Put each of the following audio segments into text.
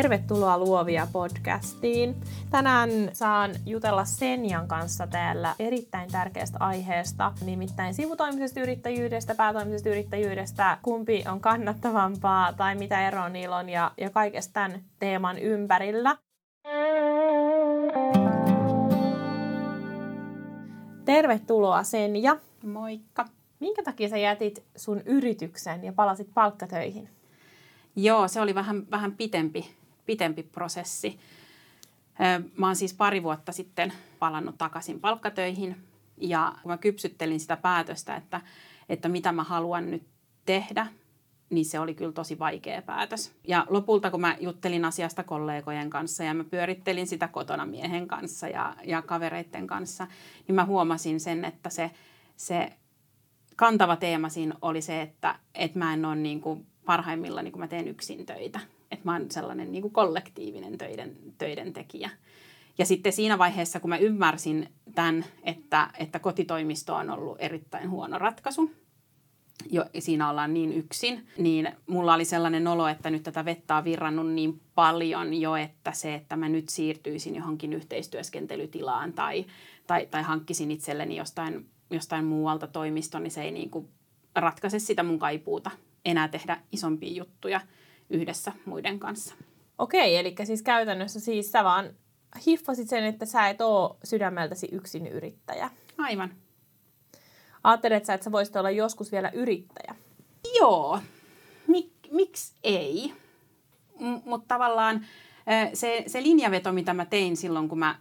Tervetuloa Luovia podcastiin. Tänään saan jutella Senjan kanssa täällä erittäin tärkeästä aiheesta, nimittäin sivutoimisesta yrittäjyydestä, päätoimisesta yrittäjyydestä, kumpi on kannattavampaa tai mitä eroa niillä on ja, ja kaikesta tämän teeman ympärillä. Tervetuloa Senja. Moikka. Minkä takia sä jätit sun yrityksen ja palasit palkkatöihin? Joo, se oli vähän, vähän pitempi pitempi prosessi. Mä oon siis pari vuotta sitten palannut takaisin palkkatöihin ja kun mä kypsyttelin sitä päätöstä, että, että mitä mä haluan nyt tehdä, niin se oli kyllä tosi vaikea päätös. Ja lopulta, kun mä juttelin asiasta kollegojen kanssa ja mä pyörittelin sitä kotona miehen kanssa ja, ja kavereiden kanssa, niin mä huomasin sen, että se, se kantava teema siinä oli se, että, että mä en ole niin kuin parhaimmillaan, niin kun mä teen yksin töitä että mä oon sellainen niin kuin kollektiivinen töiden, töiden tekijä. Ja sitten siinä vaiheessa, kun mä ymmärsin tämän, että, että kotitoimisto on ollut erittäin huono ratkaisu, jo, siinä ollaan niin yksin, niin mulla oli sellainen olo, että nyt tätä vettä on virrannut niin paljon jo, että se, että mä nyt siirtyisin johonkin yhteistyöskentelytilaan tai, tai, tai hankkisin itselleni jostain, jostain muualta toimiston, niin se ei niin kuin ratkaise sitä mun kaipuuta enää tehdä isompia juttuja – yhdessä muiden kanssa. Okei, eli siis käytännössä siis sä vaan hiffasit sen, että sä et ole sydämeltäsi yksin yrittäjä. Aivan. Ajattelet sä, että sä voisit olla joskus vielä yrittäjä? Joo. Mik, miksi ei? M- Mutta tavallaan se, se linjaveto, mitä mä tein silloin, kun mä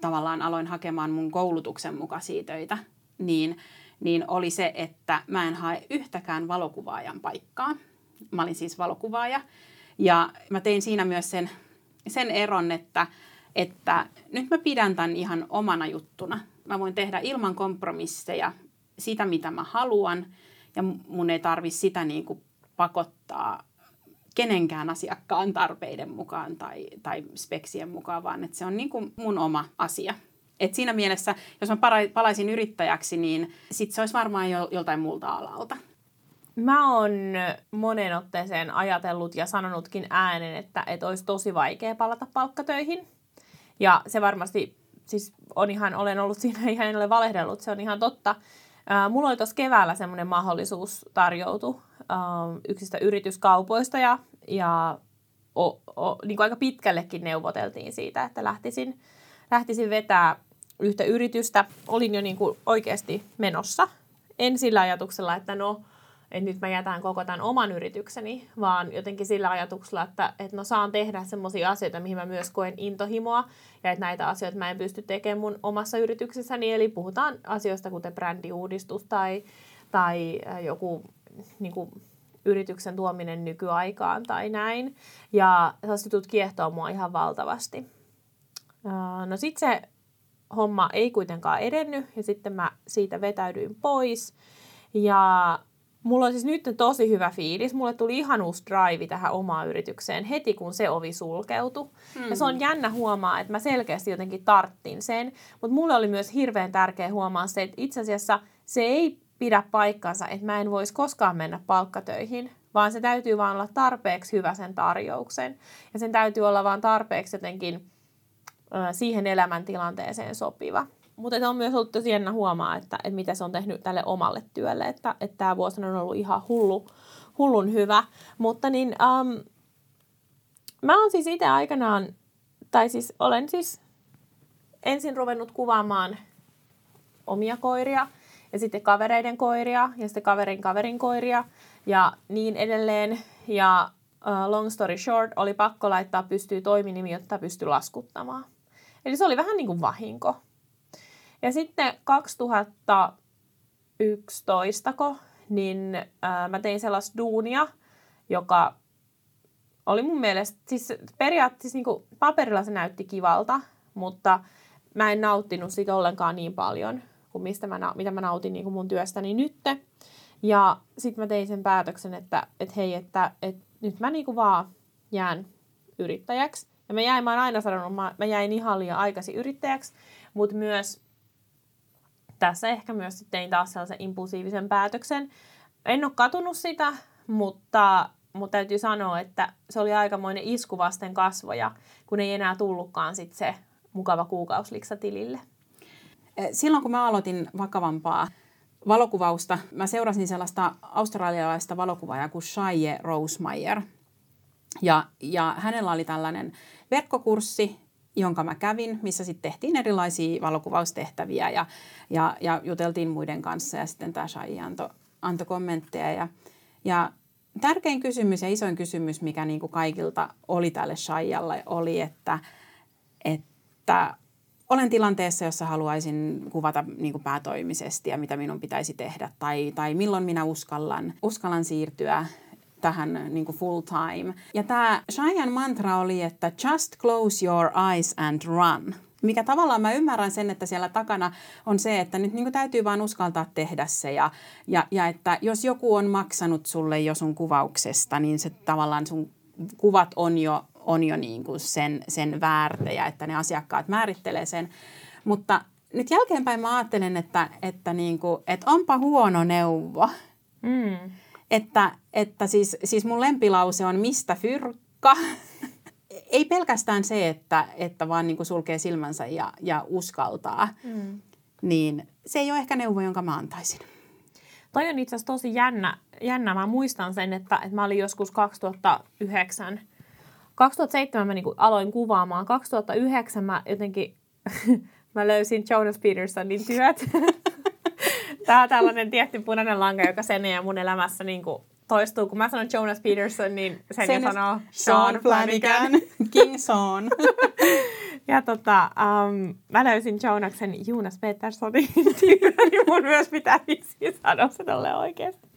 tavallaan aloin hakemaan mun koulutuksen mukaisia töitä, niin, niin oli se, että mä en hae yhtäkään valokuvaajan paikkaa – Mä olin siis valokuvaaja. Ja mä tein siinä myös sen, sen eron, että, että nyt mä pidän tämän ihan omana juttuna. Mä voin tehdä ilman kompromisseja sitä, mitä mä haluan. Ja mun ei tarvi sitä niin kuin pakottaa kenenkään asiakkaan tarpeiden mukaan tai, tai speksien mukaan, vaan että se on niin kuin mun oma asia. Et siinä mielessä, jos mä palaisin yrittäjäksi, niin sit se olisi varmaan jo, joltain muulta alalta. Mä oon monen otteeseen ajatellut ja sanonutkin äänen, että, että olisi tosi vaikea palata palkkatöihin. Ja se varmasti, siis on ihan, olen ollut siinä ihan en ole valehdellut, se on ihan totta. Mulla oli tuossa keväällä semmoinen mahdollisuus tarjoutu yksistä yrityskaupoista ja, ja o, o, niin kuin aika pitkällekin neuvoteltiin siitä, että lähtisin, lähtisin vetää yhtä yritystä. Olin jo niin kuin oikeasti menossa. En sillä ajatuksella, että no että nyt mä jätän koko tämän oman yritykseni, vaan jotenkin sillä ajatuksella, että, että no saan tehdä semmoisia asioita, mihin mä myös koen intohimoa, ja että näitä asioita mä en pysty tekemään mun omassa yrityksessäni, eli puhutaan asioista kuten brändiuudistus tai, tai joku niin kuin, yrityksen tuominen nykyaikaan tai näin, ja sellaiset jutut kiehtoo mua ihan valtavasti. No sitten se homma ei kuitenkaan edennyt, ja sitten mä siitä vetäydyin pois, ja Mulla on siis nyt tosi hyvä fiilis. Mulle tuli ihan uusi drive tähän omaan yritykseen heti, kun se ovi sulkeutui. Mm. Ja se on mm. jännä huomaa, että mä selkeästi jotenkin tarttin sen. Mutta mulle oli myös hirveän tärkeä huomaa se, että itse asiassa se ei pidä paikkansa, että mä en voisi koskaan mennä palkkatöihin, vaan se täytyy vaan olla tarpeeksi hyvä sen tarjouksen. Ja sen täytyy olla vaan tarpeeksi jotenkin siihen elämäntilanteeseen sopiva. Mutta on myös ollut tosi jännä huomaa, että, että mitä se on tehnyt tälle omalle työlle, että, että tämä vuosi on ollut ihan hullu, hullun hyvä. Mutta niin, um, mä oon siis itse aikanaan, tai siis olen siis ensin ruvennut kuvaamaan omia koiria ja sitten kavereiden koiria ja sitten kaverin kaverin koiria ja niin edelleen. Ja uh, long story short, oli pakko laittaa pystyy toiminimi, jotta pystyy laskuttamaan. Eli se oli vähän niin kuin vahinko. Ja sitten 2011, niin mä tein sellaista duunia, joka oli mun mielestä, siis periaatteessa niin paperilla se näytti kivalta, mutta mä en nauttinut siitä ollenkaan niin paljon kuin mistä mä, mitä mä nautin niin kuin mun työstäni nytte. Ja sitten mä tein sen päätöksen, että, että hei, että, että nyt mä niin kuin vaan jään yrittäjäksi. Ja mä jäin, mä oon aina sanonut, mä, mä jäin ihan liian aikaisin yrittäjäksi, mutta myös tässä ehkä myös tein taas sellaisen impulsiivisen päätöksen. En ole katunut sitä, mutta, mutta täytyy sanoa, että se oli aikamoinen isku vasten kasvoja, kun ei enää tullutkaan sit se mukava kuukausiliksa tilille. Eh, silloin kun mä aloitin vakavampaa valokuvausta, mä seurasin sellaista australialaista valokuvaajaa kuin Shaye Rosemeyer. Ja, ja hänellä oli tällainen verkkokurssi, jonka mä kävin, missä sitten tehtiin erilaisia valokuvaustehtäviä ja, ja, ja juteltiin muiden kanssa ja sitten tämä Shai antoi anto kommentteja. Ja, ja tärkein kysymys ja isoin kysymys, mikä niin kuin kaikilta oli tälle Shaijalle, oli, että, että olen tilanteessa, jossa haluaisin kuvata niin kuin päätoimisesti ja mitä minun pitäisi tehdä tai, tai milloin minä uskallan, uskallan siirtyä tähän niin kuin full time. Ja tämä Shayan mantra oli, että just close your eyes and run. Mikä tavallaan mä ymmärrän sen, että siellä takana on se, että nyt niin täytyy vaan uskaltaa tehdä se. Ja, ja, ja että jos joku on maksanut sulle jo sun kuvauksesta, niin se tavallaan sun kuvat on jo, on jo niin kuin sen, sen väärtejä, että ne asiakkaat määrittelee sen. Mutta nyt jälkeenpäin mä ajattelen, että, että, niin kuin, että onpa huono neuvo. Mm. Että, että siis, siis mun lempilause on mistä fyrkka. Ei pelkästään se, että, että vaan niin kuin sulkee silmänsä ja, ja uskaltaa, mm. niin se ei ole ehkä neuvo, jonka mä antaisin. Toi on itse asiassa tosi jännä. jännä. Mä muistan sen, että, että mä olin joskus 2009. 2007 mä niin kuin aloin kuvaamaan. 2009 mä jotenkin mä löysin Jonas Petersonin työt. Tämä on tällainen tietty punainen lanka, joka sen ja mun elämässä niin kuin toistuu. Kun mä sanon Jonas Peterson, niin sen, sen sanoo Sean Flanagan. King Sean. ja tota, um, mä löysin Jonaksen Jonas Petersonin niin mun myös pitää vissiin sanoa se tolle oikeasti.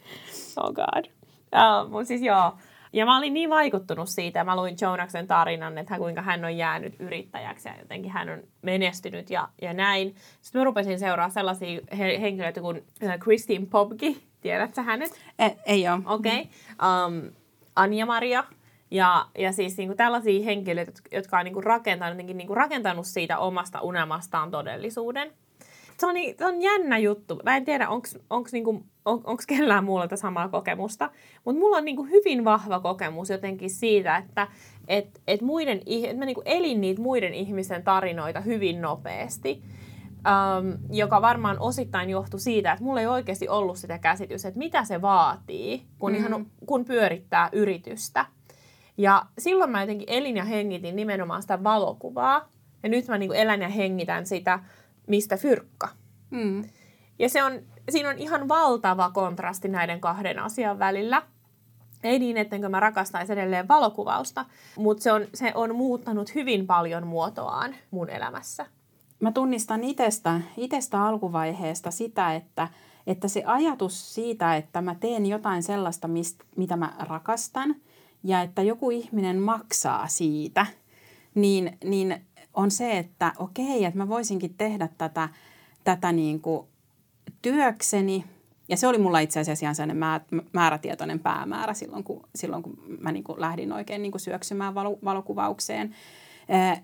Oh god. Uh, mun siis joo, ja mä olin niin vaikuttunut siitä, mä luin Jonaksen tarinan, että kuinka hän on jäänyt yrittäjäksi ja jotenkin hän on menestynyt ja, ja näin. Sitten mä rupesin seuraa sellaisia henkilöitä kuin äh, Christine Popki, tiedätkö hänet? Ei, ei ole. Okei. Okay. Um, Anja-Maria, ja, ja siis niin kuin tällaisia henkilöitä, jotka on niin kuin rakentanut, niin kuin rakentanut siitä omasta unelmastaan todellisuuden se on, niin, se on jännä juttu. Mä en tiedä, onko niinku, on, onks kellään muulla tätä samaa kokemusta, mutta mulla on niinku hyvin vahva kokemus jotenkin siitä, että et, et muiden, et mä niinku elin niitä muiden ihmisten tarinoita hyvin nopeasti. Um, joka varmaan osittain johtui siitä, että mulla ei oikeasti ollut sitä käsitystä, että mitä se vaatii, kun, mm. ihan, kun pyörittää yritystä. Ja silloin mä jotenkin elin ja hengitin nimenomaan sitä valokuvaa. Ja nyt mä niin elän ja hengitän sitä mistä fyrkka. Mm. Ja se on, siinä on ihan valtava kontrasti näiden kahden asian välillä. Ei niin, ettenkö mä rakastaisin edelleen valokuvausta, mutta se on, se on muuttanut hyvin paljon muotoaan mun elämässä. Mä tunnistan itsestä, itsestä alkuvaiheesta sitä, että, että se ajatus siitä, että mä teen jotain sellaista, mistä, mitä mä rakastan, ja että joku ihminen maksaa siitä, niin, niin on se, että okei, että mä voisinkin tehdä tätä, tätä niin kuin työkseni. Ja se oli mulla itse asiassa ihan sellainen määrätietoinen päämäärä silloin, kun, silloin, kun mä niin kuin lähdin oikein niin kuin syöksymään valo, valokuvaukseen. Ee,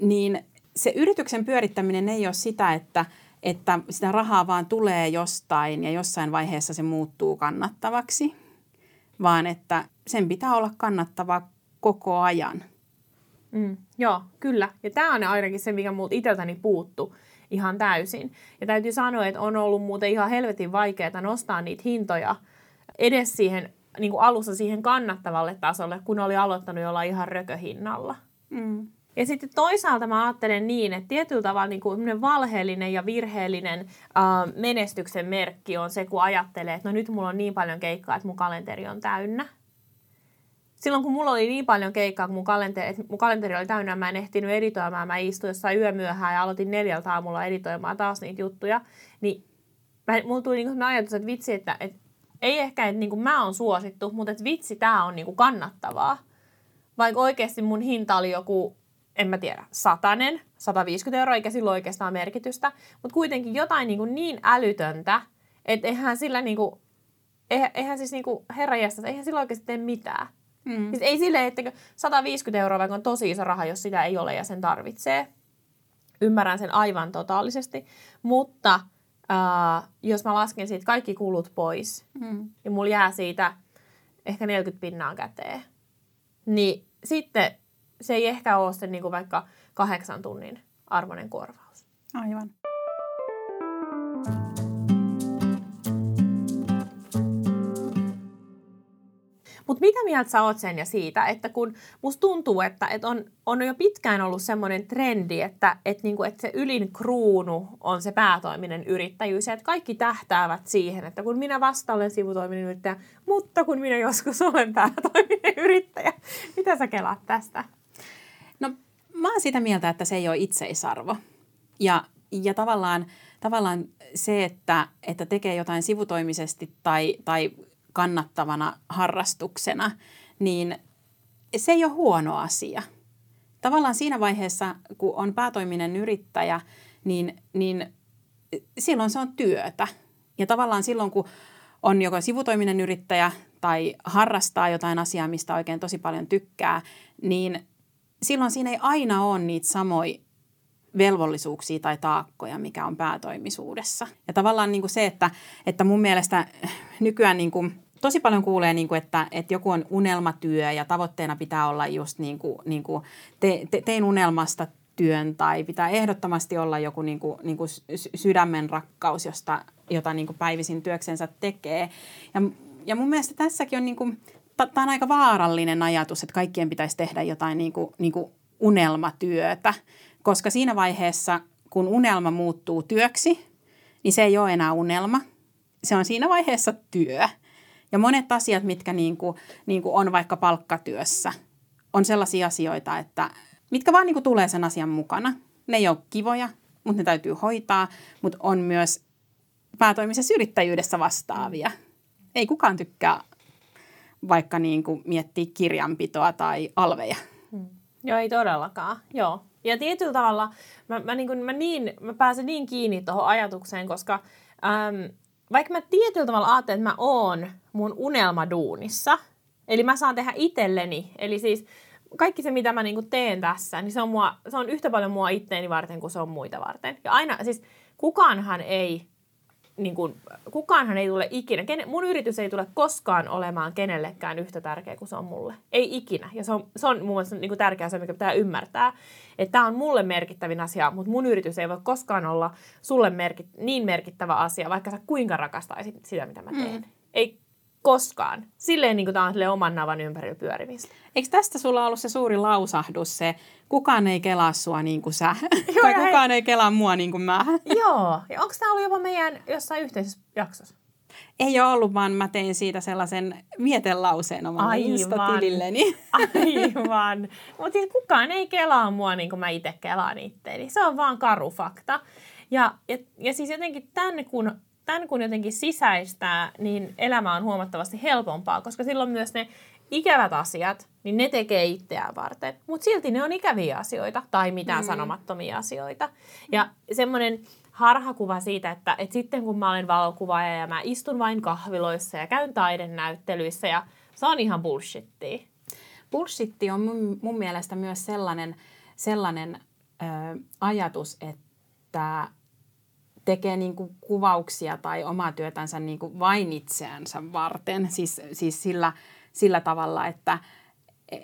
niin se yrityksen pyörittäminen ei ole sitä, että, että sitä rahaa vaan tulee jostain ja jossain vaiheessa se muuttuu kannattavaksi, vaan että sen pitää olla kannattava koko ajan – Mm, joo, kyllä. Ja tämä on ainakin se, mikä multa itseltäni puuttu ihan täysin. Ja täytyy sanoa, että on ollut muuten ihan helvetin vaikeaa nostaa niitä hintoja edes siihen niin kuin alussa siihen kannattavalle tasolle, kun oli aloittanut olla ihan rököhinnalla. Mm. Ja sitten toisaalta mä ajattelen niin, että tietyllä tavalla niin kuin valheellinen ja virheellinen äh, menestyksen merkki on se, kun ajattelee, että no nyt mulla on niin paljon keikkaa, että mun kalenteri on täynnä silloin kun mulla oli niin paljon keikkaa, kun mun kalenteri, että mun kalenteri oli täynnä, mä en ehtinyt editoimaan, mä istuin jossain yömyöhään ja aloitin neljältä aamulla editoimaan taas niitä juttuja, niin mä, mulla tuli niin ajatus, että vitsi, että, että ei ehkä, että niin mä oon suosittu, mutta että vitsi, tää on niin kannattavaa. vaikka oikeasti mun hinta oli joku, en mä tiedä, satanen, 150 euroa, eikä sillä oikeastaan merkitystä, mutta kuitenkin jotain niin, niin älytöntä, että eihän sillä niin kuin, eihän, eihän siis niin kuin, herra jästäs, eihän sillä oikeasti tee mitään. Mm. Siis ei sille, että 150 euroa vaikka on tosi iso raha, jos sitä ei ole ja sen tarvitsee. Ymmärrän sen aivan totaalisesti, mutta uh, jos mä lasken siitä kaikki kulut pois, mm. ja mulla jää siitä ehkä 40 pinnaa käteen, niin sitten se ei ehkä ole se niin kuin vaikka kahdeksan tunnin arvoinen korvaus. Aivan. Mutta mitä mieltä sä oot sen ja siitä, että kun musta tuntuu, että, että on, on jo pitkään ollut semmoinen trendi, että, että, niinku, että se ylin kruunu on se päätoiminen yrittäjyys että kaikki tähtäävät siihen, että kun minä vasta olen sivutoiminen yrittäjä, mutta kun minä joskus olen päätoiminen yrittäjä. Mitä sä kelaat tästä? No mä oon sitä mieltä, että se ei ole itseisarvo. Ja, ja tavallaan, tavallaan se, että, että tekee jotain sivutoimisesti tai, tai kannattavana harrastuksena, niin se ei ole huono asia. Tavallaan siinä vaiheessa, kun on päätoiminen yrittäjä, niin, niin silloin se on työtä. Ja tavallaan silloin, kun on joko sivutoiminen yrittäjä tai harrastaa jotain asiaa, mistä oikein tosi paljon tykkää, niin silloin siinä ei aina ole niitä samoja velvollisuuksia tai taakkoja, mikä on päätoimisuudessa. Ja tavallaan niin kuin se, että, että mun mielestä nykyään niin kuin tosi paljon kuulee, niin kuin, että, että joku on unelmatyö ja tavoitteena pitää olla just niin kuin, niin kuin te, te, tein unelmasta työn tai pitää ehdottomasti olla joku niin kuin, niin kuin sydämen rakkaus, josta, jota niin kuin päivisin työksensä tekee. Ja, ja mun mielestä tässäkin on, niin kuin, tämä on aika vaarallinen ajatus, että kaikkien pitäisi tehdä jotain niin kuin, niin kuin unelmatyötä, koska siinä vaiheessa, kun unelma muuttuu työksi, niin se ei ole enää unelma. Se on siinä vaiheessa työ. Ja monet asiat, mitkä niin kuin, niin kuin on vaikka palkkatyössä, on sellaisia asioita, että mitkä vaan niin kuin tulee sen asian mukana. Ne ei ole kivoja, mutta ne täytyy hoitaa, mutta on myös päätoimisessa yrittäjyydessä vastaavia. Ei kukaan tykkää vaikka niin kuin miettiä kirjanpitoa tai alveja. Hmm. Joo, ei todellakaan. Joo. Ja tietyllä tavalla mä, mä, niin kuin, mä, niin, mä pääsen niin kiinni tuohon ajatukseen, koska äm, vaikka mä tietyllä tavalla ajattelen, että mä oon mun unelmaduunissa, eli mä saan tehdä itselleni, eli siis kaikki se, mitä mä niinku teen tässä, niin se on, mua, se on yhtä paljon mua itteeni varten kuin se on muita varten. Ja aina, siis kukaanhan ei niin kuin, kukaanhan ei tule ikinä, kene, mun yritys ei tule koskaan olemaan kenellekään yhtä tärkeä kuin se on mulle. Ei ikinä. Ja se on, se on mun mielestä niin kuin tärkeä asia, mikä pitää ymmärtää. Että tämä on mulle merkittävin asia, mutta mun yritys ei voi koskaan olla sulle merkit, niin merkittävä asia, vaikka sä kuinka rakastaisit sitä, mitä mä teen. Mm. Ei koskaan. Silleen niin kuin tämä on oman navan ympärillä pyörimistä. Eikö tästä sulla ollut se suuri lausahdus, se kukaan ei kelaa sua niin kuin sä, Joo, tai kukaan hei... ei kelaa mua niin kuin mä? Joo, ja onko tämä ollut jopa meidän jossain yhteisessä jaksossa? Ei ole ollut, vaan mä tein siitä sellaisen mietelauseen omalle Insta-tililleni. Aivan. Mutta siis kukaan ei kelaa mua niin kuin mä itse kelaan itteeni. Se on vaan karu fakta. Ja, ja, ja siis jotenkin tämän kun tämän kun jotenkin sisäistää, niin elämä on huomattavasti helpompaa, koska silloin myös ne ikävät asiat, niin ne tekee itseään varten. Mutta silti ne on ikäviä asioita tai mitään mm. sanomattomia asioita. Ja semmoinen harhakuva siitä, että, että sitten kun mä olen valokuvaaja ja mä istun vain kahviloissa ja käyn taidenäyttelyissä ja se on ihan bullshittia. Bullshitti on mun, mun mielestä myös sellainen, sellainen ö, ajatus, että tekee niin kuin kuvauksia tai omaa työtänsä niin kuin vain itseänsä varten. Siis, siis sillä, sillä tavalla, että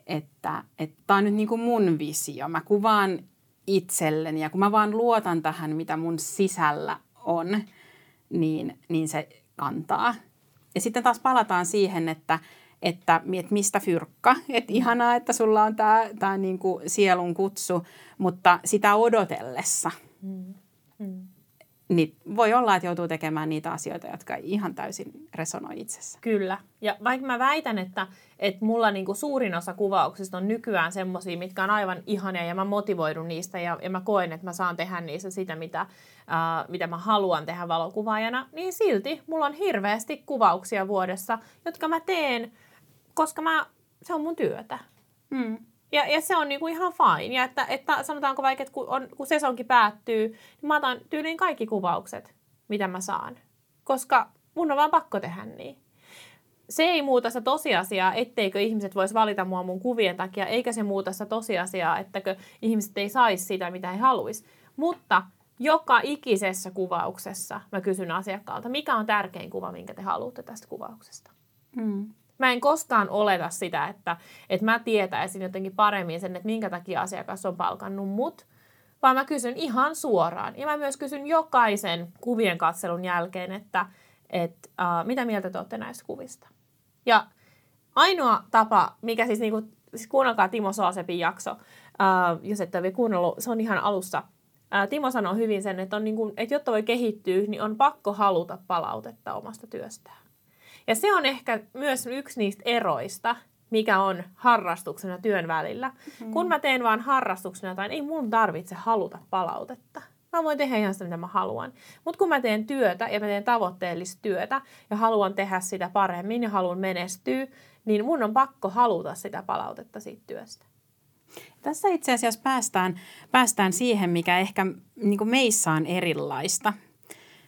että tämä on nyt niin kuin mun visio. Mä kuvaan itselleni ja kun mä vaan luotan tähän, mitä mun sisällä on, niin, niin se kantaa. Ja sitten taas palataan siihen, että, että, että mistä fyrkka. Että ihanaa, että sulla on tämä, tämä niin kuin sielun kutsu, mutta sitä odotellessa. Mm. Mm niin voi olla, että joutuu tekemään niitä asioita, jotka ei ihan täysin resonoi itsessä. Kyllä. Ja vaikka mä väitän, että, että mulla niinku suurin osa kuvauksista on nykyään semmoisia, mitkä on aivan ihania ja mä motivoidun niistä ja, ja mä koen, että mä saan tehdä niistä sitä, mitä, äh, mitä mä haluan tehdä valokuvaajana, niin silti mulla on hirveästi kuvauksia vuodessa, jotka mä teen, koska mä, se on mun työtä. Mm. Ja, ja se on niinku ihan fine. Ja että, että sanotaanko vaikka, että kun, on, kun sesonkin päättyy, niin mä otan tyyliin kaikki kuvaukset, mitä mä saan. Koska mun on vaan pakko tehdä niin. Se ei muuta sitä tosiasiaa, etteikö ihmiset vois valita mua mun kuvien takia, eikä se muuta sitä tosiasiaa, ettäkö ihmiset ei saisi sitä, mitä he haluaisi. Mutta joka ikisessä kuvauksessa mä kysyn asiakkaalta, mikä on tärkein kuva, minkä te haluatte tästä kuvauksesta. Mm. Mä en koskaan oleta sitä, että, että mä tietäisin jotenkin paremmin sen, että minkä takia asiakas on palkannut mut, vaan mä kysyn ihan suoraan. Ja mä myös kysyn jokaisen kuvien katselun jälkeen, että, että uh, mitä mieltä te olette näistä kuvista. Ja ainoa tapa, mikä siis, niinku, siis kuunnelkaa Timo Soasepin jakso, uh, jos ette ole kuunnellut, se on ihan alussa. Uh, Timo sanoi hyvin sen, että, on niinku, että jotta voi kehittyä, niin on pakko haluta palautetta omasta työstään. Ja se on ehkä myös yksi niistä eroista, mikä on harrastuksena työn välillä. Mm. Kun mä teen vaan harrastuksena tai ei mun tarvitse haluta palautetta. Mä voin tehdä ihan sitä, mitä mä haluan. Mutta kun mä teen työtä ja mä teen tavoitteellista työtä ja haluan tehdä sitä paremmin ja haluan menestyä, niin mun on pakko haluta sitä palautetta siitä työstä. Tässä itse asiassa päästään, päästään siihen, mikä ehkä niin meissä on erilaista.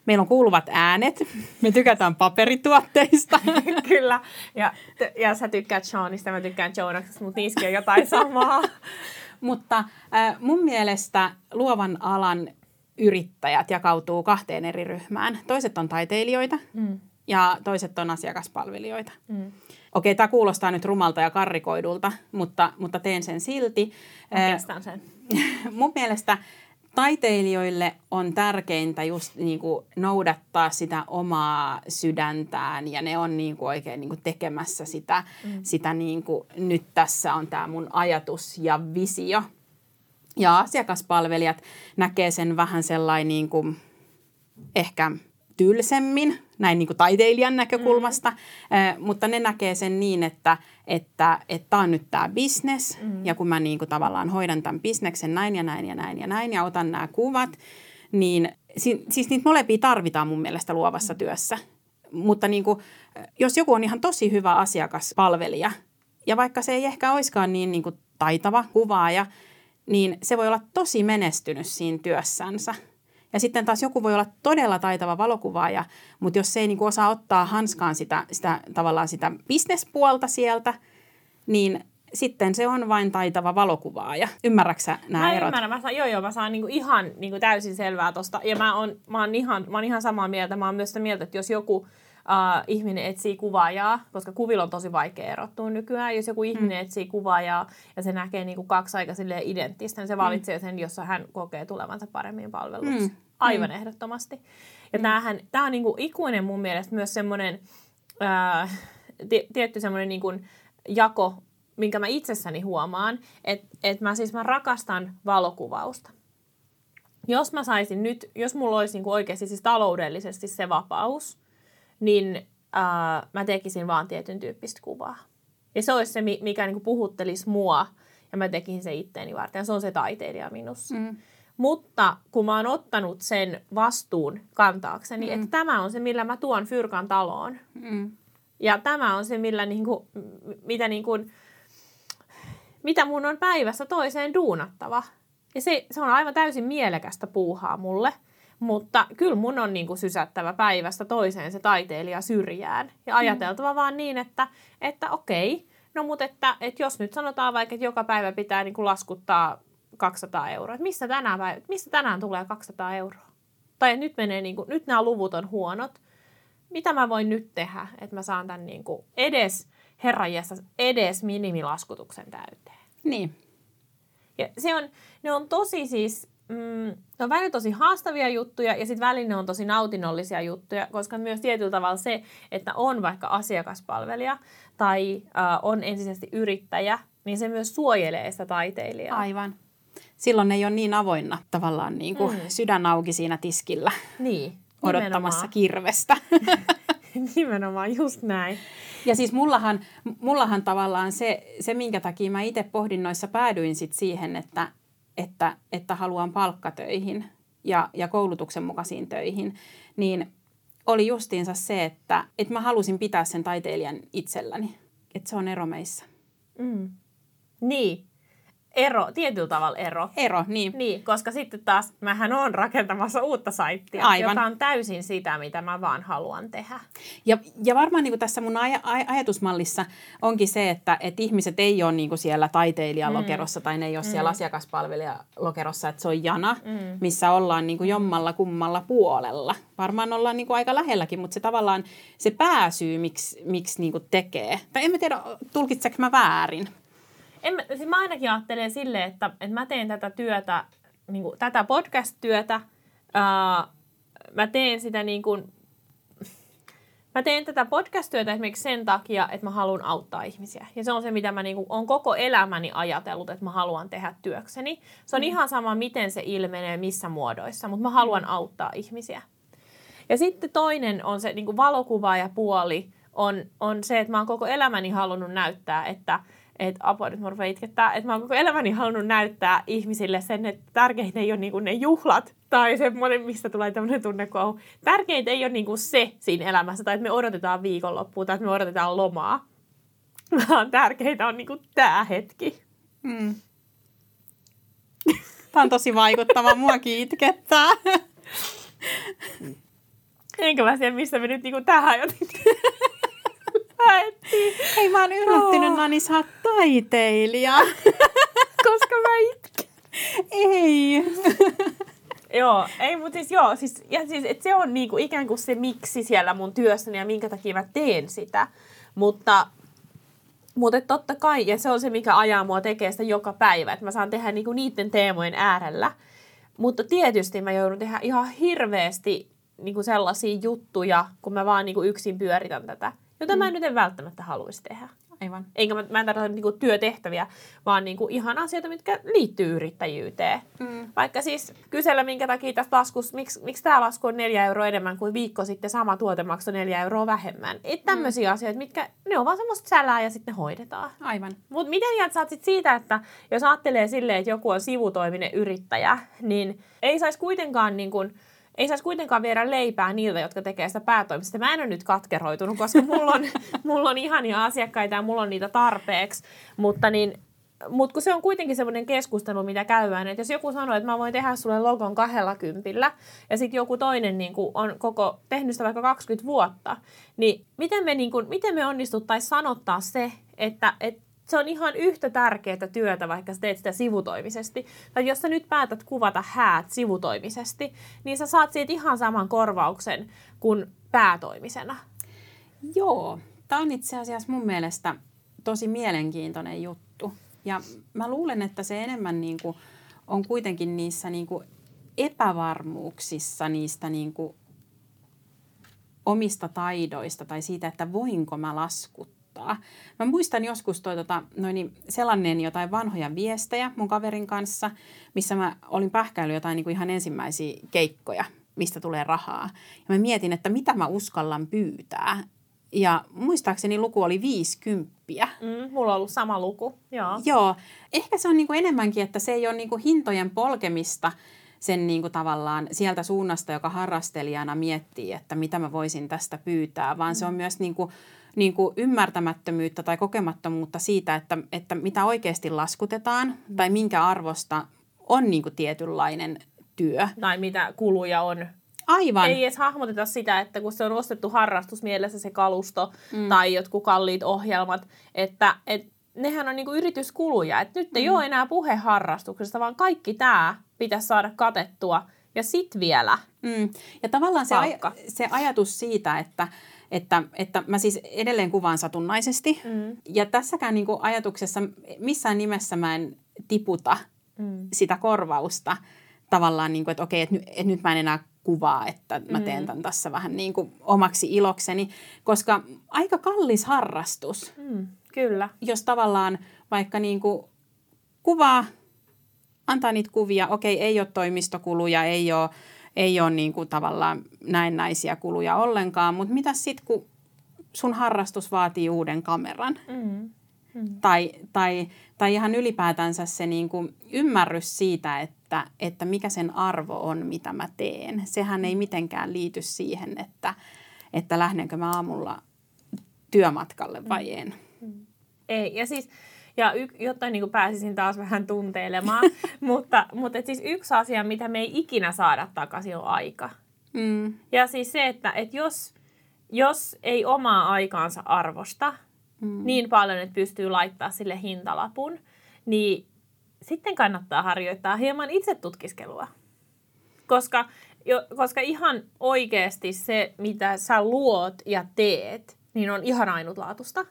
Meillä on kuuluvat äänet. Me tykätään paperituotteista. Kyllä. Ja, ja sä tykkäät Seanista, mä tykkään Jonaksesta, mutta niissäkin on jotain samaa. mutta äh, mun mielestä luovan alan yrittäjät jakautuu kahteen eri ryhmään. Toiset on taiteilijoita mm. ja toiset on asiakaspalvelijoita. Mm. Okei, tämä kuulostaa nyt rumalta ja karrikoidulta, mutta, mutta teen sen silti. Mä sen. mun mielestä taiteilijoille on tärkeintä just niin kuin noudattaa sitä omaa sydäntään ja ne on niin kuin oikein niin kuin tekemässä sitä, mm. sitä niin kuin, nyt tässä on tämä mun ajatus ja visio. Ja asiakaspalvelijat näkee sen vähän sellainen niin kuin, ehkä tylsemmin, näin niin kuin taiteilijan näkökulmasta, mm. eh, mutta ne näkee sen niin, että että tämä on nyt tämä business mm. ja kun mä niin kuin tavallaan hoidan tämän bisneksen näin ja näin ja näin ja näin ja otan nämä kuvat, niin si- siis niitä molempia tarvitaan mun mielestä luovassa mm. työssä. Mutta niin kuin, jos joku on ihan tosi hyvä asiakaspalvelija ja vaikka se ei ehkä olisikaan niin, niin kuin taitava kuvaaja, niin se voi olla tosi menestynyt siinä työssänsä – ja sitten taas joku voi olla todella taitava valokuvaaja, mutta jos se ei niin kuin osaa ottaa hanskaan sitä, sitä tavallaan sitä bisnespuolta sieltä, niin sitten se on vain taitava valokuvaaja. Ymmärräksä nämä mä erot? Ymmärrän. Mä saan, joo, joo, mä saan niinku ihan niinku täysin selvää tosta. Ja mä oon, mä, oon ihan, mä oon ihan samaa mieltä. Mä oon myös sitä mieltä, että jos joku uh, ihminen etsii kuvaajaa, koska kuvilla on tosi vaikea erottua nykyään. Jos joku ihminen mm. etsii kuvaajaa ja se näkee niinku kaksi aika identtistä, niin se valitsee sen, jossa hän kokee tulevansa paremmin palveluksi. Mm. Aivan mm. ehdottomasti. Ja mm. tämähän, tämä on niinku ikuinen mun mielestä myös semmoinen tietty semmoinen niinku jako, minkä mä itsessäni huomaan, että et mä siis mä rakastan valokuvausta. Jos mä saisin nyt, jos mulla olisi niinku oikeasti siis taloudellisesti se vapaus, niin äh, mä tekisin vaan tietyn tyyppistä kuvaa. Ja se olisi se, mikä niinku puhuttelisi mua, ja mä tekisin se itteeni varten. Ja se on se taiteilija minussa. Mm. Mutta kun mä oon ottanut sen vastuun kantaakseni, mm. että tämä on se, millä mä tuon Fyrkan taloon. Mm. Ja tämä on se, millä niinku, mitä, niinku, mitä mun on päivässä toiseen duunattava. Ja se, se on aivan täysin mielekästä puuhaa mulle. Mutta kyllä mun on niinku sysättävä päivästä toiseen se taiteilija syrjään. Ja mm. ajateltava mm. vaan niin, että, että okei, no mutta että, että jos nyt sanotaan vaikka, että joka päivä pitää niinku laskuttaa 200 euroa. Että missä tänään, päivä, missä tänään tulee 200 euroa? Tai nyt, menee niin kuin, nyt nämä luvut on huonot. Mitä mä voin nyt tehdä, että mä saan tämän niin kuin edes, herranjessa, edes minimilaskutuksen täyteen? Niin. Ja se on, ne on tosi siis, mm, ne on välillä tosi haastavia juttuja ja sitten välillä ne on tosi nautinnollisia juttuja, koska myös tietyllä tavalla se, että on vaikka asiakaspalvelija tai äh, on ensisijaisesti yrittäjä, niin se myös suojelee sitä taiteilijaa. Aivan silloin ei ole niin avoinna tavallaan niin kuin mm. sydän auki siinä tiskillä. Niin. Odottamassa kirvestä. nimenomaan, just näin. Ja siis mullahan, mullahan tavallaan se, se, minkä takia mä itse pohdin noissa, päädyin sit siihen, että, että, että haluan palkkatöihin ja, ja koulutuksen mukaisiin töihin, niin oli justiinsa se, että, että mä halusin pitää sen taiteilijan itselläni. Että se on ero meissä. Mm. Niin. Ero, tietyllä tavalla ero. Ero, niin. Niin, koska sitten taas mähän on rakentamassa uutta saittia, Aivan. joka on täysin sitä, mitä mä vaan haluan tehdä. Ja, ja varmaan niin kuin tässä mun aj- aj- ajatusmallissa onkin se, että, että ihmiset ei ole niin kuin siellä taiteilijalokerossa mm. tai ne ei ole mm. siellä asiakaspalvelijalokerossa, että se on jana, mm. missä ollaan niin kuin jommalla kummalla puolella. Varmaan ollaan niin kuin aika lähelläkin, mutta se tavallaan se pääsyy, miksi, miksi niin kuin tekee. Tai en mä tiedä, tulkitseeko mä väärin. En, siis mä ainakin ajattelen silleen, että, että mä teen tätä työtä, niin kuin, tätä podcast-työtä, ää, mä teen sitä niin kuin, mä teen tätä podcast-työtä esimerkiksi sen takia, että mä haluan auttaa ihmisiä. Ja se on se, mitä mä niin kuin, on koko elämäni ajatellut, että mä haluan tehdä työkseni. Se on mm. ihan sama, miten se ilmenee, missä muodoissa, mutta mä haluan auttaa ihmisiä. Ja sitten toinen on se niin kuin valokuvaajapuoli, on, on se, että mä oon koko elämäni halunnut näyttää, että – että apua nyt mun itkettää, että mä oon koko elämäni halunnut näyttää ihmisille sen, että tärkeintä ei ole niinku ne juhlat tai semmoinen, mistä tulee tämmöinen tunne, kun tärkeintä ei ole niinku se siinä elämässä tai että me odotetaan viikonloppua tai että me odotetaan lomaa, vaan tärkeintä on niinku tämä hetki. Mm. Tämä on tosi vaikuttava, mua itkettää. Enkä mä tiedä, missä me nyt niinku tähän jotenkin haettiin. Hei, mä oon yllättynyt, oh. Nani, sä oot taiteilija. Koska mä itken. Ei. joo, ei, mutta siis joo, siis, ja siis, et se on niinku ikään kuin se miksi siellä mun työssäni ja minkä takia mä teen sitä. Mutta, mutta totta kai, ja se on se, mikä ajaa mua tekee sitä joka päivä, että mä saan tehdä niinku niiden teemojen äärellä. Mutta tietysti mä joudun tehdä ihan hirveästi niinku sellaisia juttuja, kun mä vaan niinku yksin pyöritän tätä jota mm. mä nyt en välttämättä haluaisi tehdä. Aivan. Enkä mä, mä en tarkoita niinku työtehtäviä, vaan niinku ihan asioita, mitkä liittyy yrittäjyyteen. Mm. Vaikka siis kysellä, minkä takia tästä laskussa, miksi, miksi tämä lasku on neljä euroa enemmän kuin viikko sitten sama tuote maksoi neljä euroa vähemmän. Et tämmöisiä mm. asioita, mitkä ne on vaan semmoista sälää ja sitten ne hoidetaan. Aivan. Mutta miten mieltä saat sit siitä, että jos ajattelee silleen, että joku on sivutoiminen yrittäjä, niin ei saisi kuitenkaan niin kuin, ei saisi kuitenkaan viedä leipää niiltä, jotka tekee sitä päätoimista. Mä en ole nyt katkeroitunut, koska mulla on, mulla on ihania asiakkaita ja mulla on niitä tarpeeksi. Mutta niin, mutta kun se on kuitenkin semmoinen keskustelu, mitä käydään, että jos joku sanoo, että mä voin tehdä sulle logon kahdella kympillä, ja sitten joku toinen niin on koko, tehnyt sitä vaikka 20 vuotta, niin miten me, niin kuin, miten me onnistuttaisiin sanottaa se, että, että se on ihan yhtä tärkeää työtä, vaikka sä teet sitä sivutoimisesti. Tai jos sä nyt päätät kuvata häät sivutoimisesti, niin sä saat siitä ihan saman korvauksen kuin päätoimisena. Joo, tämä on itse asiassa mun mielestä tosi mielenkiintoinen juttu. Ja mä luulen, että se enemmän niin kuin on kuitenkin niissä niin kuin epävarmuuksissa niistä niin kuin omista taidoista tai siitä, että voinko mä laskuttaa auttaa. Mä muistan joskus toi, tota, noin, sellainen jotain vanhoja viestejä mun kaverin kanssa, missä mä olin pähkäillyt jotain niin kuin ihan ensimmäisiä keikkoja, mistä tulee rahaa. Ja mä mietin, että mitä mä uskallan pyytää. Ja muistaakseni luku oli 50. Mm, mulla on ollut sama luku, joo. Joo. Ehkä se on niin kuin enemmänkin, että se ei ole niin kuin hintojen polkemista sen niin kuin tavallaan sieltä suunnasta, joka harrastelijana miettii, että mitä mä voisin tästä pyytää, vaan mm. se on myös niin kuin niin kuin ymmärtämättömyyttä tai kokemattomuutta siitä, että, että mitä oikeasti laskutetaan tai minkä arvosta on niin kuin tietynlainen työ. Tai mitä kuluja on. Aivan. Ei edes hahmoteta sitä, että kun se on ostettu harrastusmielessä se kalusto mm. tai jotkut kalliit ohjelmat, että et, nehän on niinku yrityskuluja. Et nyt ei mm. ole enää puhe harrastuksesta, vaan kaikki tämä pitäisi saada katettua. Ja sit vielä mm. Ja tavallaan se, aj- se ajatus siitä, että että, että mä siis edelleen kuvaan satunnaisesti. Mm. Ja tässäkään niin kuin ajatuksessa missään nimessä mä en tiputa mm. sitä korvausta tavallaan, niin kuin, että okei, että, että nyt mä en enää kuvaa, että mä teen mm. tämän tässä vähän niin kuin omaksi ilokseni, koska aika kallis harrastus. Mm, kyllä. Jos tavallaan vaikka niin kuin kuvaa, antaa niitä kuvia, okei, ei ole toimistokuluja, ei ole ei ole niin kuin tavallaan näennäisiä kuluja ollenkaan, mutta mitä sitten, kun sun harrastus vaatii uuden kameran? Mm. Mm. Tai, tai, tai ihan ylipäätänsä se niin kuin ymmärrys siitä, että, että mikä sen arvo on, mitä mä teen. Sehän ei mitenkään liity siihen, että, että lähdenkö mä aamulla työmatkalle vai mm. en. Mm. Ei, ja siis Ja y, jotta niin kuin pääsisin taas vähän tunteilemaan. mutta mutta et siis yksi asia, mitä me ei ikinä saada takaisin, on aika. Mm. Ja siis se, että et jos, jos ei omaa aikaansa arvosta mm. niin paljon, että pystyy laittaa sille hintalapun, niin sitten kannattaa harjoittaa hieman itsetutkiskelua. Koska, jo, koska ihan oikeasti se, mitä sä luot ja teet, niin on ihan ainutlaatusta.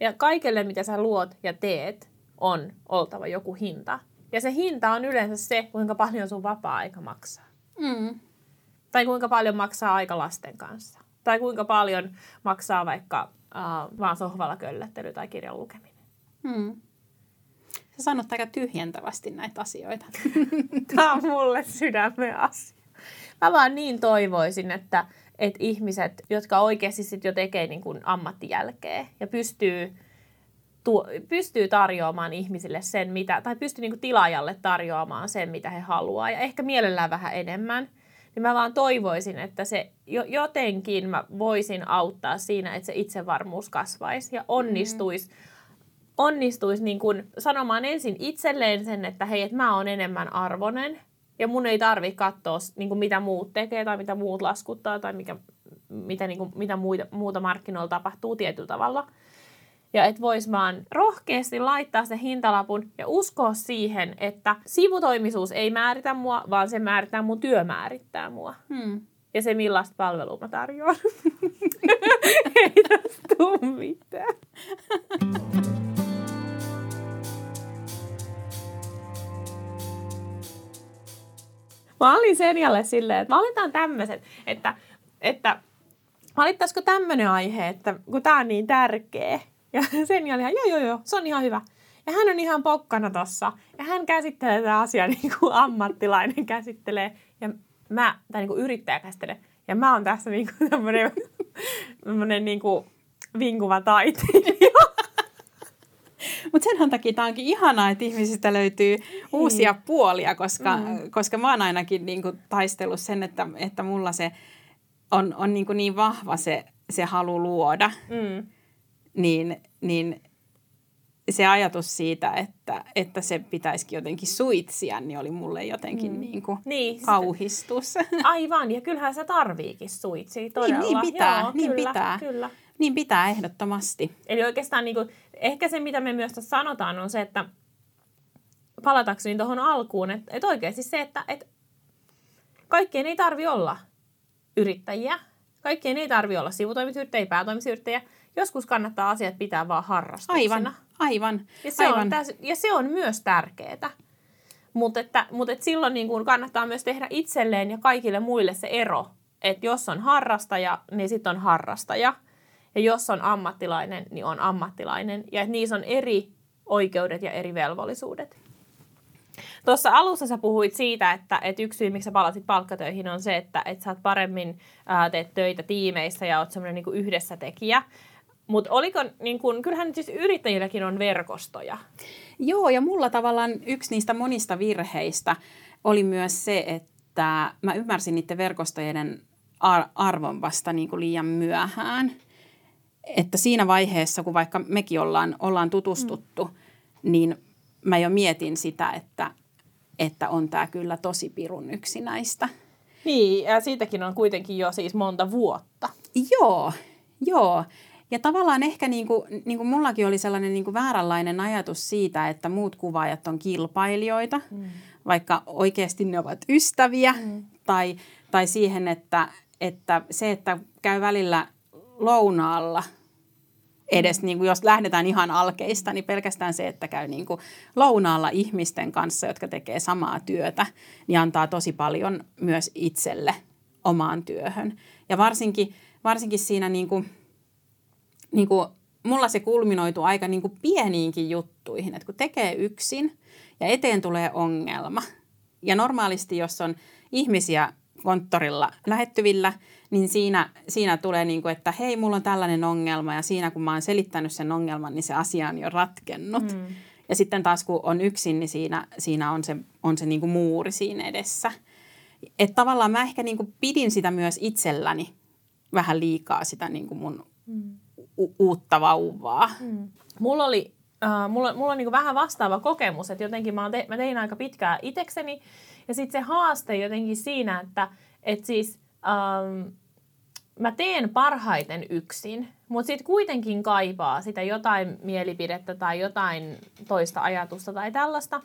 Ja kaikelle, mitä sä luot ja teet, on oltava joku hinta. Ja se hinta on yleensä se, kuinka paljon sun vapaa-aika maksaa. Mm. Tai kuinka paljon maksaa aika lasten kanssa. Tai kuinka paljon maksaa vaikka uh, vaan sohvalla köllättely tai kirjan lukeminen. Mm. Sä sanot aika tyhjentävästi näitä asioita. Tämä on mulle sydämen asia. Mä vaan niin toivoisin, että, että ihmiset, jotka oikeasti sit jo tekee niin kuin ammattijälkeä ja pystyy, tuo, pystyy tarjoamaan ihmisille sen, mitä, tai pystyy niin kuin tilaajalle tarjoamaan sen, mitä he haluaa, ja ehkä mielellään vähän enemmän, niin mä vaan toivoisin, että se jotenkin mä voisin auttaa siinä, että se itsevarmuus kasvaisi ja onnistuisi. Mm onnistuisi niin kuin sanomaan ensin itselleen sen, että hei, että mä oon enemmän arvonen ja mun ei tarvi katsoa, niin kuin mitä muut tekee tai mitä muut laskuttaa tai mikä, mitä, niin kuin, mitä muuta, muuta markkinoilla tapahtuu tietyllä tavalla. Ja että vois vaan rohkeasti laittaa se hintalapun ja uskoa siihen, että sivutoimisuus ei määritä mua, vaan se määrittää mun työ määrittää mua. Hmm. Ja se millaista palvelua mä tarjoan. ei tästä tule mitään. Mä olin Senjalle silleen, että valitaan tämmöiset, että, että valittaisiko tämmöinen aihe, että kun tää on niin tärkeä. Ja Senja oli ihan, joo joo joo, se on ihan hyvä. Ja hän on ihan pokkana tossa. Ja hän käsittelee tätä asiaa niin kuin ammattilainen käsittelee. Ja mä, tai niin kuin yrittäjä käsittelee. Ja mä oon tässä niin kuin tämmönen, tämmönen niin kuin vinkuva taiteilija. Mutta senhän takia tämä onkin ihanaa, että ihmisistä löytyy uusia mm. puolia, koska, mm. koska mä oon ainakin niin kuin taistellut sen, että, että mulla se on, on niin, kuin niin vahva se, se halu luoda, mm. niin, niin se ajatus siitä, että, että se pitäisikin jotenkin suitsia, niin oli mulle jotenkin mm. niin kuin niin, kauhistus. Aivan, ja kyllähän se tarviikin suitsia todella. Niin, niin pitää, Joo, niin kyllä, pitää. Kyllä. Niin pitää ehdottomasti. Eli oikeastaan niin kuin, ehkä se, mitä me myös tässä sanotaan, on se, että palatakseni tuohon alkuun, että, että oikeasti se, että, että kaikkien ei tarvi olla yrittäjiä, kaikkien ei tarvi olla sivutoimisyrittäjiä, päätoimisyrittäjiä. Joskus kannattaa asiat pitää vaan harrastuksena. Aivan, aivan. Ja se, aivan. On, täs, ja se on myös tärkeää. Mutta että, mutta että silloin niin kuin kannattaa myös tehdä itselleen ja kaikille muille se ero, että jos on harrastaja, niin sitten on harrastaja – ja jos on ammattilainen, niin on ammattilainen. Ja että niissä on eri oikeudet ja eri velvollisuudet. Tuossa alussa sä puhuit siitä, että, että yksi syy, miksi sä palasit palkkatöihin, on se, että, että sä oot paremmin ää, teet töitä tiimeissä ja oot semmoinen niin yhdessä tekijä. Mutta oliko, niin kun, kyllähän siis yrittäjilläkin on verkostoja. Joo, ja mulla tavallaan yksi niistä monista virheistä oli myös se, että mä ymmärsin niiden verkostojen arvon vasta niin kuin liian myöhään että siinä vaiheessa, kun vaikka mekin ollaan, ollaan tutustuttu, mm. niin mä jo mietin sitä, että, että on tämä kyllä tosi pirun yksinäistä. Niin, ja siitäkin on kuitenkin jo siis monta vuotta. Joo, joo. Ja tavallaan ehkä niin kuin, niin kuin mullakin oli sellainen niin kuin vääränlainen ajatus siitä, että muut kuvaajat on kilpailijoita, mm. vaikka oikeasti ne ovat ystäviä. Mm. Tai, tai siihen, että, että se, että käy välillä lounaalla edes, niin kuin jos lähdetään ihan alkeista, niin pelkästään se, että käy niin kuin lounaalla ihmisten kanssa, jotka tekee samaa työtä, niin antaa tosi paljon myös itselle omaan työhön. Ja varsinkin, varsinkin siinä niin kuin, niin kuin, mulla se kulminoitu aika niin kuin pieniinkin juttuihin, että kun tekee yksin ja eteen tulee ongelma, ja normaalisti jos on ihmisiä konttorilla lähettyvillä, niin siinä, siinä tulee niin kuin, että hei, mulla on tällainen ongelma ja siinä kun mä oon selittänyt sen ongelman, niin se asia on jo ratkennut. Mm. Ja sitten taas kun on yksin, niin siinä, siinä on se, on se niin kuin muuri siinä edessä. Että tavallaan mä ehkä niin kuin pidin sitä myös itselläni vähän liikaa sitä niin kuin mun mm. u- uutta vauvaa. Mm. Mulla oli uh, mulla, mulla on niin vähän vastaava kokemus, että jotenkin mä, te, mä tein aika pitkää itekseni. Ja sitten se haaste jotenkin siinä, että et siis um, mä teen parhaiten yksin, mutta sitten kuitenkin kaipaa sitä jotain mielipidettä tai jotain toista ajatusta tai tällaista.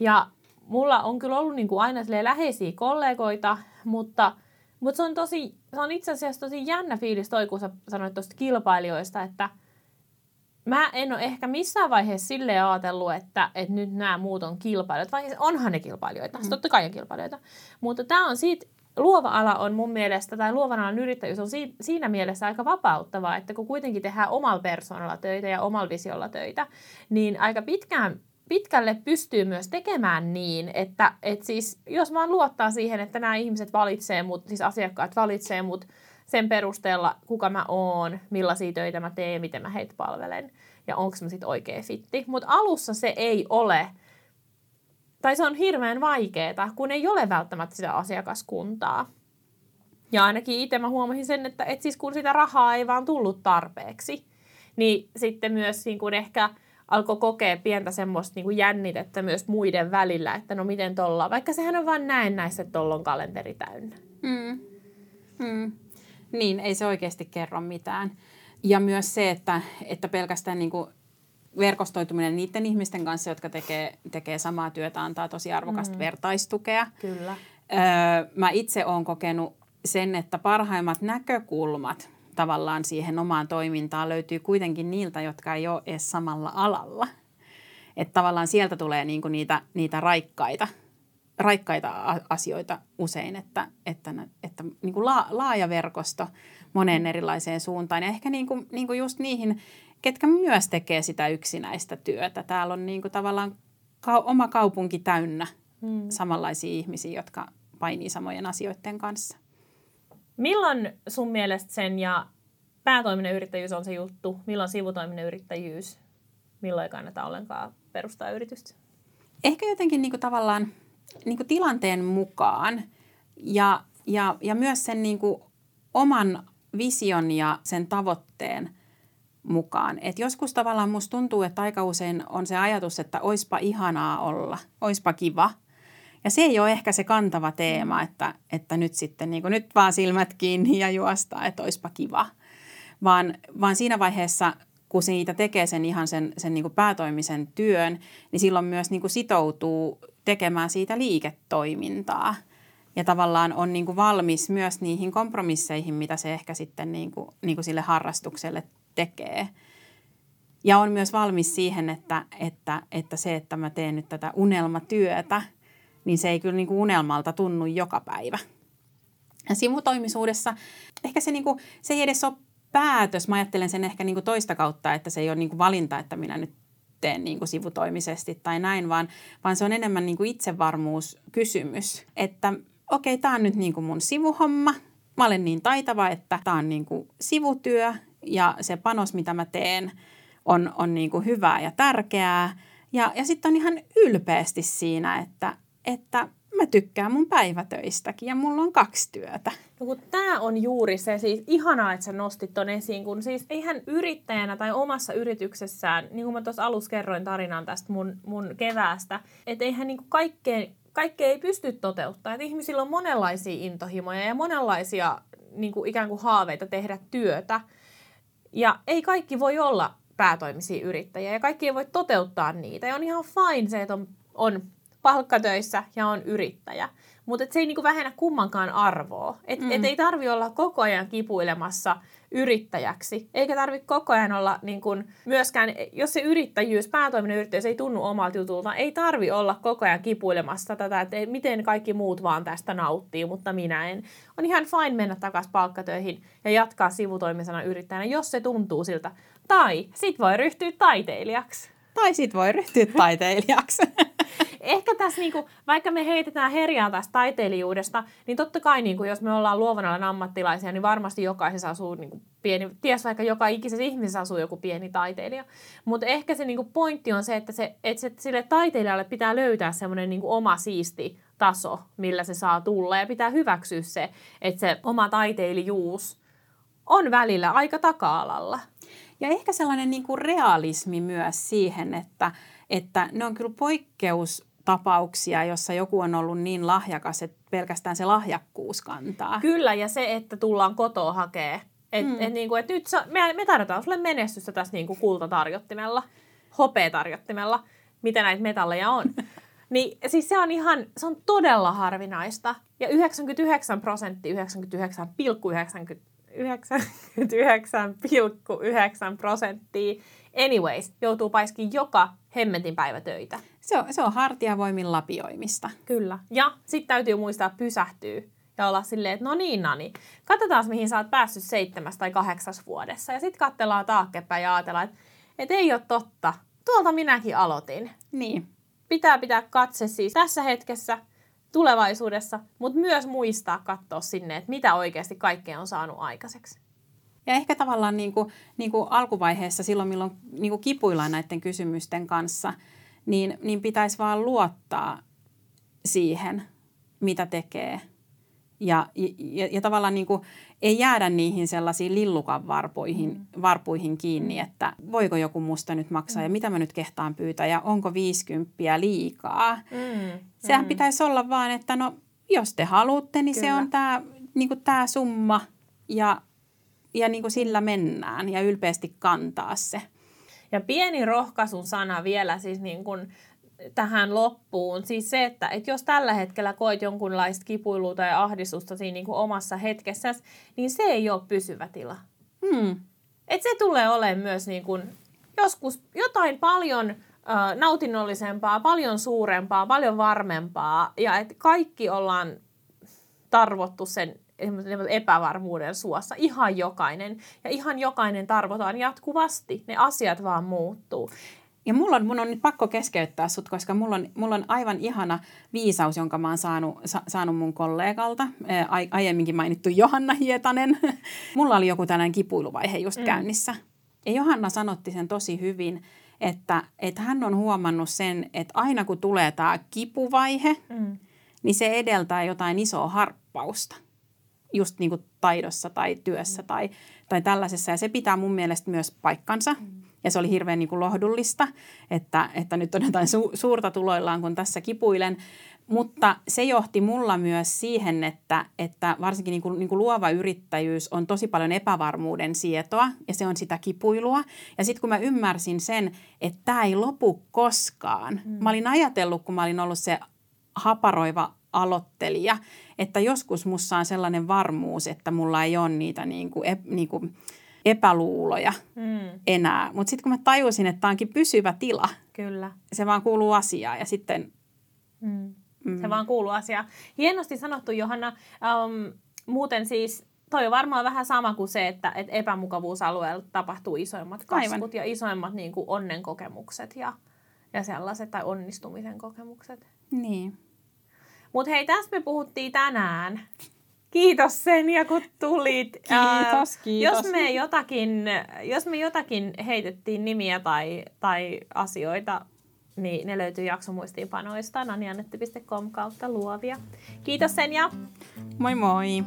Ja mulla on kyllä ollut niin kuin aina läheisiä kollegoita, mutta, mutta se on, tosi, se on itse asiassa tosi jännä fiilis toi, kun sä sanoit tuosta kilpailijoista, että mä en ole ehkä missään vaiheessa sille ajatellut, että, että nyt nämä muut on kilpailijoita, vai onhan ne kilpailijoita, mm. totta kai on kilpailijoita, mutta tämä on siitä luova ala on mun mielestä, tai luovan alan yrittäjyys on siinä mielessä aika vapauttavaa, että kun kuitenkin tehdään omalla persoonalla töitä ja omalla visiolla töitä, niin aika pitkään pitkälle pystyy myös tekemään niin, että et siis, jos vaan luottaa siihen, että nämä ihmiset valitsee mut, siis asiakkaat valitsee mut sen perusteella, kuka mä oon, millaisia töitä mä teen, miten mä heitä palvelen ja onko mä sitten oikea fitti. Mutta alussa se ei ole, tai se on hirveän vaikeaa, kun ei ole välttämättä sitä asiakaskuntaa. Ja ainakin itse mä huomasin sen, että et siis kun sitä rahaa ei vaan tullut tarpeeksi, niin sitten myös niin kun ehkä – alkoi kokea pientä semmoista niin kuin jännitettä myös muiden välillä, että no miten tolla, vaikka sehän on vain näin näissä, että tolla on kalenteri täynnä. Mm. Mm. Niin, ei se oikeasti kerro mitään. Ja myös se, että, että pelkästään niin kuin verkostoituminen niiden ihmisten kanssa, jotka tekee, tekee samaa työtä, antaa tosi arvokasta mm. vertaistukea. Kyllä. Öö, mä itse olen kokenut sen, että parhaimmat näkökulmat tavallaan siihen omaan toimintaan löytyy kuitenkin niiltä, jotka ei ole edes samalla alalla. Että tavallaan sieltä tulee niinku niitä, niitä raikkaita, raikkaita asioita usein, että, että, että niinku la, laaja verkosto moneen erilaiseen suuntaan. Ja ehkä niinku, niinku just niihin, ketkä myös tekee sitä yksinäistä työtä. Täällä on niinku tavallaan ka- oma kaupunki täynnä hmm. samanlaisia ihmisiä, jotka painii samojen asioiden kanssa. Milloin sun mielestä sen ja päätoiminen yrittäjyys on se juttu, milloin sivutoiminen yrittäjyys, milloin ei kannata ollenkaan perustaa yritystä? Ehkä jotenkin niin kuin tavallaan niin kuin tilanteen mukaan ja, ja, ja myös sen niin kuin oman vision ja sen tavoitteen mukaan. Et joskus tavallaan musta tuntuu, että aika usein on se ajatus, että oispa ihanaa olla, oispa kiva – ja se ei ole ehkä se kantava teema, että, että nyt sitten niin kuin, nyt vaan silmät kiinni ja juosta, että olisipa kiva. Vaan, vaan siinä vaiheessa, kun siitä tekee sen ihan sen, sen niin päätoimisen työn, niin silloin myös niin sitoutuu tekemään siitä liiketoimintaa. Ja tavallaan on niin kuin valmis myös niihin kompromisseihin, mitä se ehkä sitten niin kuin, niin kuin sille harrastukselle tekee. Ja on myös valmis siihen, että, että, että se, että mä teen nyt tätä unelmatyötä – niin se ei kyllä niin kuin unelmalta tunnu joka päivä. Ja sivutoimisuudessa ehkä se, niin kuin, se ei edes ole päätös. Mä ajattelen sen ehkä niin kuin toista kautta, että se ei ole niin kuin valinta, että minä nyt teen niin kuin sivutoimisesti tai näin, vaan, vaan se on enemmän niin kuin itsevarmuuskysymys, että okei, okay, tämä on nyt niin kuin mun sivuhomma. Mä olen niin taitava, että tämä on niin kuin sivutyö ja se panos, mitä mä teen, on, on niin kuin hyvää ja tärkeää. Ja, ja sitten on ihan ylpeästi siinä, että, että mä tykkään mun päivätöistäkin ja mulla on kaksi työtä. No kun tää on juuri se, siis ihanaa, että sä nostit ton esiin, kun siis eihän yrittäjänä tai omassa yrityksessään, niin kuin mä tuossa alussa kerroin tarinan tästä mun, mun keväästä, että eihän niin kaikkea, kaikkea ei pysty toteuttamaan. Että ihmisillä on monenlaisia intohimoja ja monenlaisia niin kuin ikään kuin haaveita tehdä työtä. Ja ei kaikki voi olla päätoimisia yrittäjiä ja kaikki ei voi toteuttaa niitä. Ja on ihan fine se, että on, on palkkatöissä ja on yrittäjä. Mutta se ei niinku vähennä kummankaan arvoa. Et, mm. et ei tarvi olla koko ajan kipuilemassa yrittäjäksi. Eikä tarvi koko ajan olla niin kun, myöskään, jos se yrittäjyys, päätoiminen yrittäjyys ei tunnu omalta jutulta, ei tarvi olla koko ajan kipuilemassa tätä, että miten kaikki muut vaan tästä nauttii, mutta minä en. On ihan fine mennä takaisin palkkatöihin ja jatkaa sivutoimisena yrittäjänä, jos se tuntuu siltä. Tai sit voi ryhtyä taiteilijaksi. Tai sit voi ryhtyä taiteilijaksi. Ehkä tässä, niinku, vaikka me heitetään herjaa tästä taiteilijuudesta, niin totta kai niinku, jos me ollaan luovan alan ammattilaisia, niin varmasti jokaisessa asuu niinku, pieni, ties vaikka joka ikisessä ihmisessä asuu joku pieni taiteilija. Mutta ehkä se niinku, pointti on se, että, se, että se, sille taiteilijalle pitää löytää semmoinen niinku, oma siisti taso, millä se saa tulla. Ja pitää hyväksyä se, että se oma taiteilijuus on välillä aika taka-alalla. Ja ehkä sellainen niin kuin realismi myös siihen, että, että ne on kyllä poikkeustapauksia, jossa joku on ollut niin lahjakas, että pelkästään se lahjakkuus kantaa. Kyllä, ja se, että tullaan kotoa hakee. Että mm. et, niinku, et nyt sä, me, me tarjotaan sulle menestystä tässä niinku kultatarjottimella, hopeatarjottimella, mitä näitä metalleja on. Niin siis se on ihan, se on todella harvinaista. Ja 99 prosenttia, 99,99 99,9 prosenttia anyways joutuu paiskin joka hemmetin päivä töitä. Se on, se on hartiavoimin lapioimista. Kyllä. Ja sitten täytyy muistaa pysähtyä ja olla silleen, että no niin Nani, katsotaan mihin sä oot päässyt seitsemäs tai kahdeksas vuodessa. Ja sitten katsellaan taaksepäin ja ajatellaan, että, että ei ole totta. Tuolta minäkin aloitin. Niin. Pitää pitää katse siis tässä hetkessä, tulevaisuudessa, mutta myös muistaa katsoa sinne, että mitä oikeasti kaikkea on saanut aikaiseksi. Ja ehkä tavallaan niin kuin, niin kuin alkuvaiheessa, silloin milloin niin kuin kipuillaan näiden kysymysten kanssa, niin, niin pitäisi vaan luottaa siihen, mitä tekee – ja, ja, ja tavallaan niin kuin, ei jäädä niihin sellaisiin lillukan varpuihin, mm. varpuihin kiinni, että voiko joku musta nyt maksaa mm. ja mitä mä nyt kehtaan pyytää ja onko 50 liikaa. Mm. Sehän mm. pitäisi olla vaan, että no jos te haluatte, niin Kyllä. se on tämä niin tää summa ja, ja niin kuin sillä mennään ja ylpeästi kantaa se. Ja pieni rohkaisun sana vielä siis niin kuin tähän loppuun. Siis se, että, että jos tällä hetkellä koet jonkunlaista kipuilua tai ahdistusta siinä niin kuin omassa hetkessä, niin se ei ole pysyvä tila. Hmm. Et se tulee olemaan myös niin kuin joskus jotain paljon nautinnollisempaa, paljon suurempaa, paljon varmempaa. Ja että kaikki ollaan tarvottu sen epävarmuuden suossa. Ihan jokainen. Ja ihan jokainen tarvotaan jatkuvasti. Ne asiat vaan muuttuu. Ja mulla on, mun on nyt pakko keskeyttää sut, koska mulla on, mulla on aivan ihana viisaus, jonka mä oon saanut, sa, saanut mun kollegalta, ää, aiemminkin mainittu Johanna Hietanen. mulla oli joku tällainen kipuiluvaihe just mm. käynnissä. Ja Johanna sanotti sen tosi hyvin, että, että hän on huomannut sen, että aina kun tulee tämä kipuvaihe, mm. niin se edeltää jotain isoa harppausta. Just niin kuin taidossa tai työssä mm. tai, tai tällaisessa. Ja se pitää mun mielestä myös paikkansa. Mm ja se oli hirveän niin kuin lohdullista, että, että nyt on jotain su- suurta tuloillaan, kun tässä kipuilen. Mutta se johti mulla myös siihen, että, että varsinkin niin kuin, niin kuin luova yrittäjyys on tosi paljon epävarmuuden sietoa ja se on sitä kipuilua. Ja sitten kun mä ymmärsin sen, että tämä ei lopu koskaan. Mm. Mä olin ajatellut, kun mä olin ollut se haparoiva aloittelija, että joskus mussa on sellainen varmuus, että mulla ei ole niitä niin kuin, niin kuin epäluuloja mm. enää. Mutta sitten kun mä tajusin, että tämä onkin pysyvä tila, Kyllä. se vaan kuuluu asiaan ja sitten... Mm. Mm. Se vaan kuuluu asiaan. Hienosti sanottu, Johanna. Um, muuten siis toi on varmaan vähän sama kuin se, että et epämukavuusalueella tapahtuu isoimmat kasvut Aivan. ja isoimmat niin kuin onnenkokemukset ja, ja sellaiset tai onnistumisen kokemukset. Niin. Mutta hei, tästä me puhuttiin tänään. Kiitos Senja, kun tulit. Kiitos, kiitos. Jos me jotakin, jos me jotakin heitettiin nimiä tai, tai asioita, niin ne löytyy jaksomuistiinpanoista naniannetti.com kautta luovia. Kiitos Senja. Moi moi.